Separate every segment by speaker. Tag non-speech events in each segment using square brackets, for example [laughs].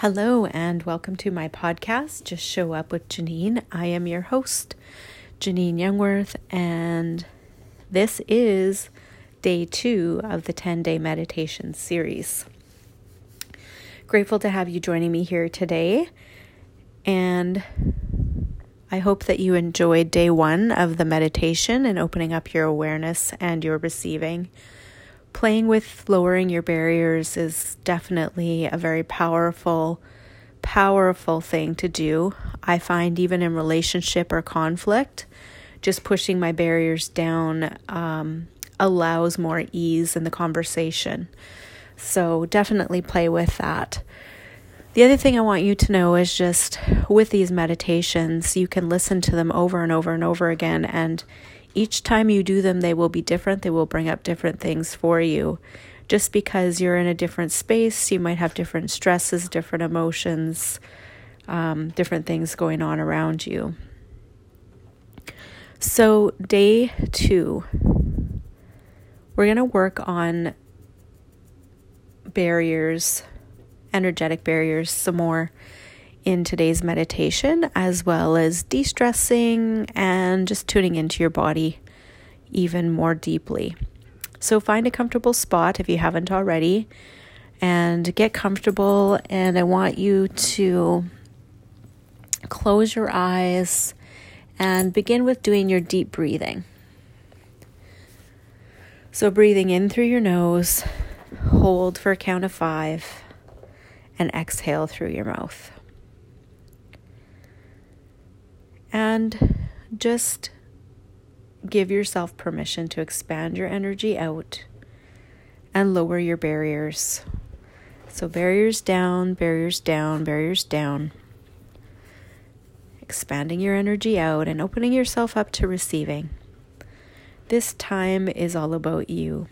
Speaker 1: Hello, and welcome to my podcast, Just Show Up with Janine. I am your host, Janine Youngworth, and this is day two of the 10 day meditation series. Grateful to have you joining me here today, and I hope that you enjoyed day one of the meditation and opening up your awareness and your receiving playing with lowering your barriers is definitely a very powerful, powerful thing to do. I find even in relationship or conflict, just pushing my barriers down um, allows more ease in the conversation. So definitely play with that. The other thing I want you to know is just with these meditations, you can listen to them over and over and over again and each time you do them, they will be different. They will bring up different things for you. Just because you're in a different space, you might have different stresses, different emotions, um, different things going on around you. So, day two, we're going to work on barriers, energetic barriers, some more in today's meditation, as well as de stressing and just tuning into your body even more deeply. So, find a comfortable spot if you haven't already and get comfortable. And I want you to close your eyes and begin with doing your deep breathing. So, breathing in through your nose, hold for a count of five, and exhale through your mouth. And just give yourself permission to expand your energy out and lower your barriers. So, barriers down, barriers down, barriers down. Expanding your energy out and opening yourself up to receiving. This time is all about you.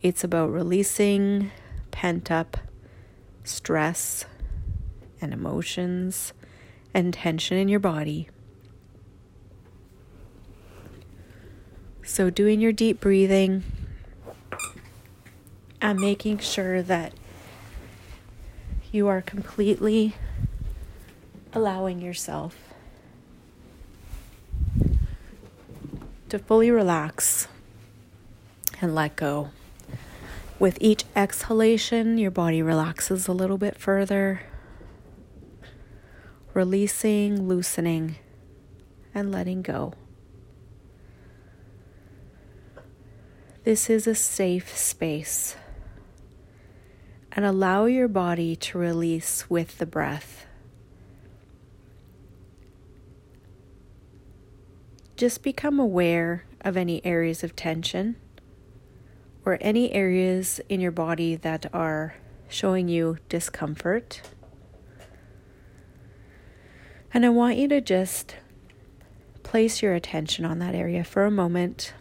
Speaker 1: It's about releasing pent up stress and emotions and tension in your body. So, doing your deep breathing and making sure that you are completely allowing yourself to fully relax and let go. With each exhalation, your body relaxes a little bit further releasing, loosening, and letting go. This is a safe space. And allow your body to release with the breath. Just become aware of any areas of tension or any areas in your body that are showing you discomfort. And I want you to just place your attention on that area for a moment.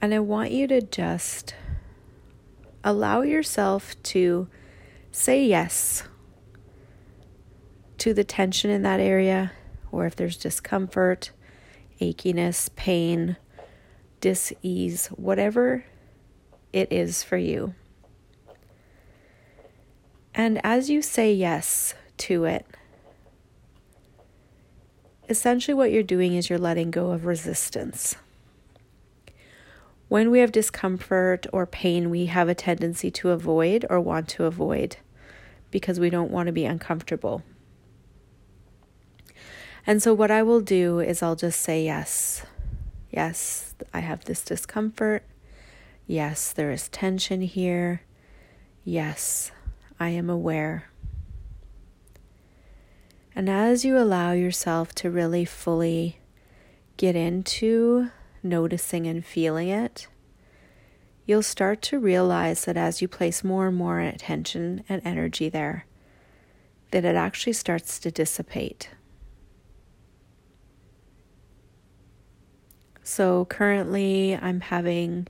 Speaker 1: And I want you to just allow yourself to say yes to the tension in that area, or if there's discomfort, achiness, pain, dis ease, whatever it is for you. And as you say yes to it, essentially what you're doing is you're letting go of resistance. When we have discomfort or pain, we have a tendency to avoid or want to avoid because we don't want to be uncomfortable. And so, what I will do is I'll just say yes. Yes, I have this discomfort. Yes, there is tension here. Yes, I am aware. And as you allow yourself to really fully get into noticing and feeling it, you'll start to realize that as you place more and more attention and energy there, that it actually starts to dissipate. So currently, I'm having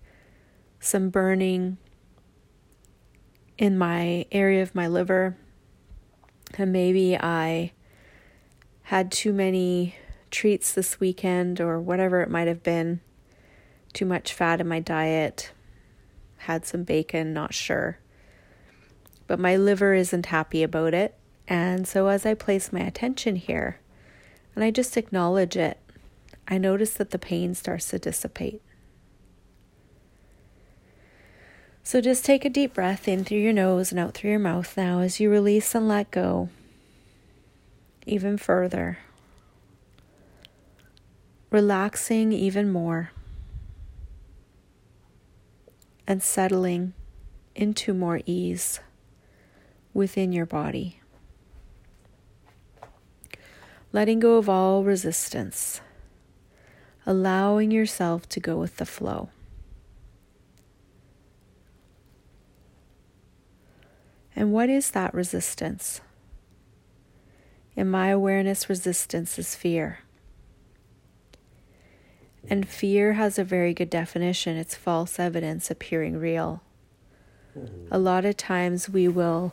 Speaker 1: some burning in my area of my liver. And maybe I had too many treats this weekend or whatever it might have been. Too much fat in my diet. Had some bacon, not sure. but my liver isn't happy about it. And so as I place my attention here and I just acknowledge it, I notice that the pain starts to dissipate. So just take a deep breath in through your nose and out through your mouth now as you release and let go even further. Relaxing even more and settling into more ease within your body. Letting go of all resistance, allowing yourself to go with the flow. And what is that resistance? In my awareness, resistance is fear. And fear has a very good definition it's false evidence appearing real. A lot of times we will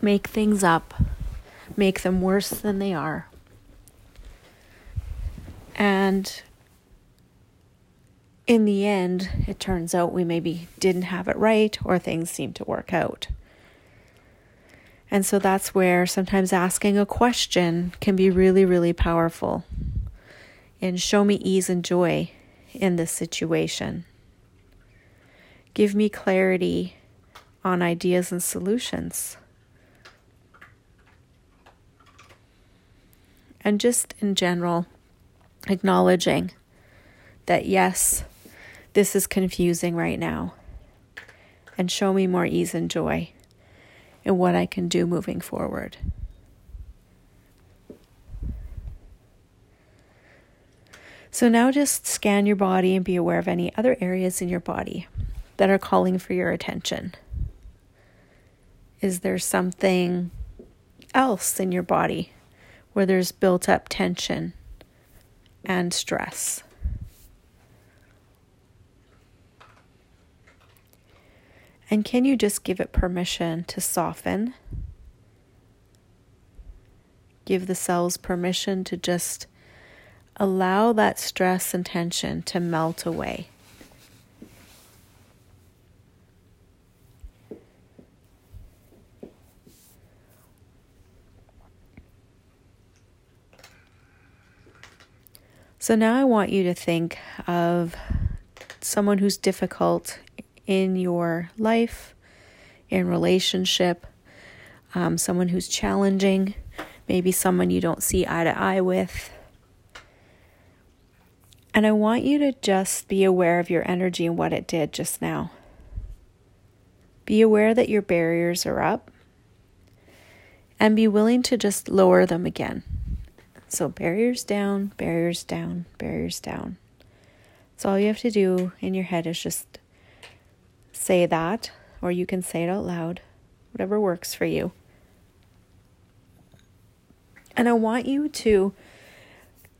Speaker 1: make things up, make them worse than they are. And in the end, it turns out we maybe didn't have it right or things seem to work out. And so that's where sometimes asking a question can be really, really powerful and show me ease and joy in this situation. Give me clarity on ideas and solutions. And just in general, acknowledging that yes, this is confusing right now, and show me more ease and joy in what I can do moving forward. So now just scan your body and be aware of any other areas in your body that are calling for your attention. Is there something else in your body where there's built up tension and stress? And can you just give it permission to soften? Give the cells permission to just allow that stress and tension to melt away. So now I want you to think of someone who's difficult in your life, in relationship, um, someone who's challenging, maybe someone you don't see eye to eye with. And I want you to just be aware of your energy and what it did just now. Be aware that your barriers are up and be willing to just lower them again. So, barriers down, barriers down, barriers down. So, all you have to do in your head is just say that, or you can say it out loud, whatever works for you. And I want you to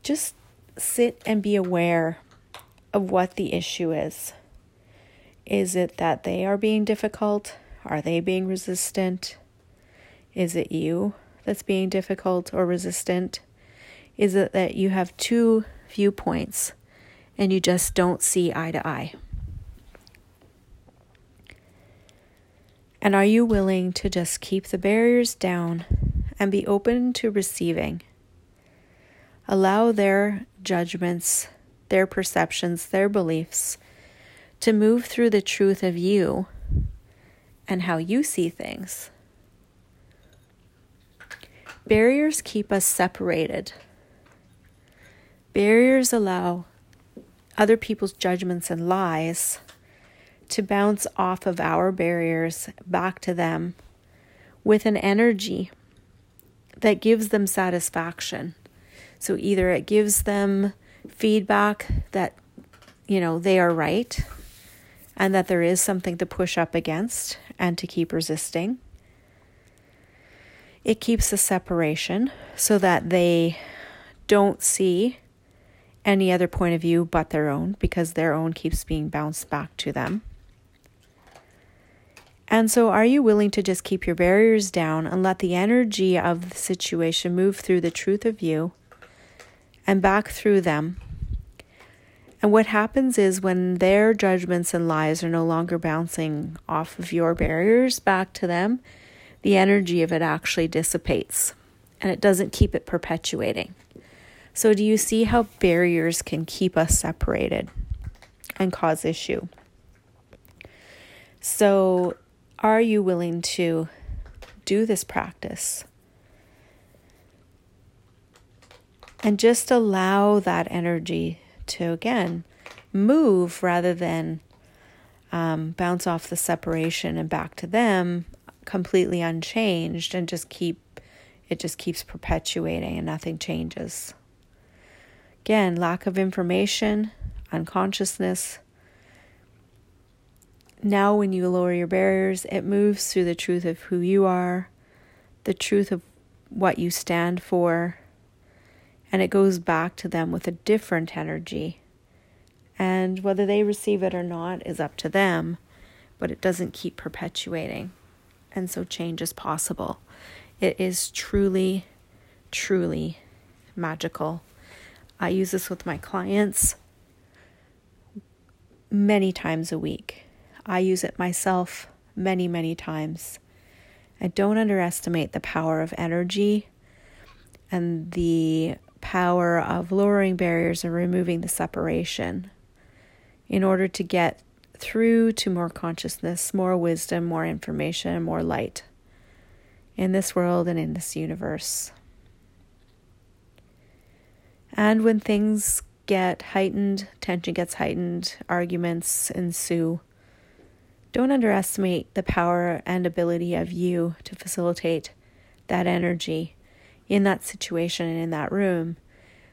Speaker 1: just sit and be aware of what the issue is. Is it that they are being difficult? Are they being resistant? Is it you that's being difficult or resistant? Is it that you have two viewpoints and you just don't see eye to eye? And are you willing to just keep the barriers down and be open to receiving? Allow their judgments, their perceptions, their beliefs to move through the truth of you and how you see things. Barriers keep us separated. Barriers allow other people's judgments and lies to bounce off of our barriers back to them with an energy that gives them satisfaction so either it gives them feedback that, you know, they are right and that there is something to push up against and to keep resisting. It keeps a separation so that they don't see any other point of view but their own because their own keeps being bounced back to them. And so, are you willing to just keep your barriers down and let the energy of the situation move through the truth of you and back through them And what happens is when their judgments and lies are no longer bouncing off of your barriers back to them, the energy of it actually dissipates and it doesn't keep it perpetuating. So, do you see how barriers can keep us separated and cause issue? So, are you willing to do this practice? And just allow that energy to, again, move rather than um, bounce off the separation and back to them completely unchanged and just keep it just keeps perpetuating and nothing changes. Again, lack of information, unconsciousness. Now, when you lower your barriers, it moves through the truth of who you are, the truth of what you stand for, and it goes back to them with a different energy. And whether they receive it or not is up to them, but it doesn't keep perpetuating. And so change is possible. It is truly, truly magical. I use this with my clients many times a week. I use it myself many, many times. I don't underestimate the power of energy and the power of lowering barriers and removing the separation in order to get through to more consciousness, more wisdom, more information, more light in this world and in this universe. And when things get heightened, tension gets heightened, arguments ensue, don't underestimate the power and ability of you to facilitate that energy in that situation and in that room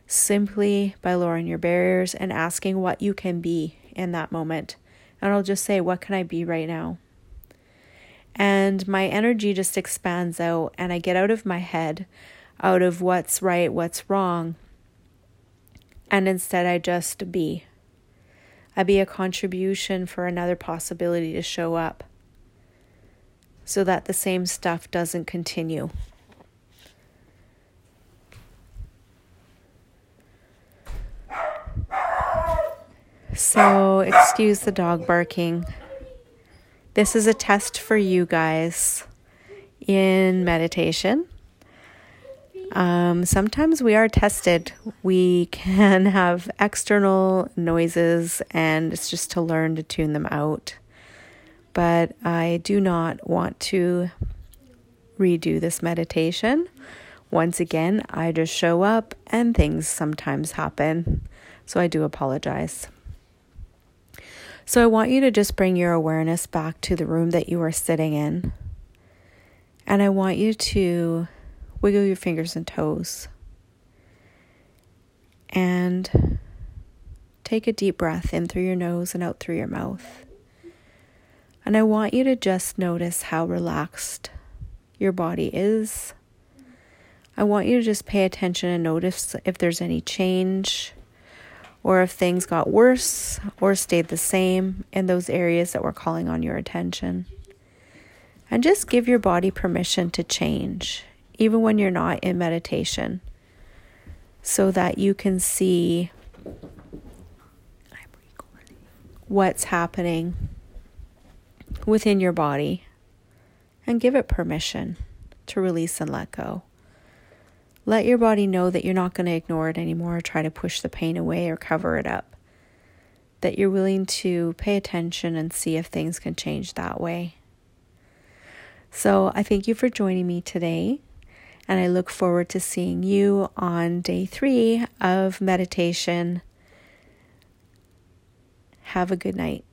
Speaker 1: simply by lowering your barriers and asking what you can be in that moment. And I'll just say, What can I be right now? And my energy just expands out, and I get out of my head, out of what's right, what's wrong. And instead, I just be. I be a contribution for another possibility to show up so that the same stuff doesn't continue. So, excuse the dog barking. This is a test for you guys in meditation. Um, sometimes we are tested. We can [laughs] have external noises, and it's just to learn to tune them out. But I do not want to redo this meditation. Once again, I just show up and things sometimes happen. So I do apologize. So I want you to just bring your awareness back to the room that you are sitting in. And I want you to wiggle your fingers and toes. And take a deep breath in through your nose and out through your mouth. And I want you to just notice how relaxed your body is. I want you to just pay attention and notice if there's any change or if things got worse or stayed the same in those areas that were calling on your attention. And just give your body permission to change, even when you're not in meditation, so that you can see what's happening within your body and give it permission to release and let go. Let your body know that you're not going to ignore it anymore or try to push the pain away or cover it up. That you're willing to pay attention and see if things can change that way. So, I thank you for joining me today, and I look forward to seeing you on day three of meditation. Have a good night,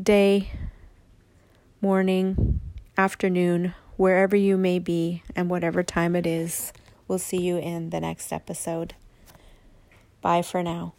Speaker 1: day, morning, afternoon, wherever you may be, and whatever time it is. We'll see you in the next episode. Bye for now.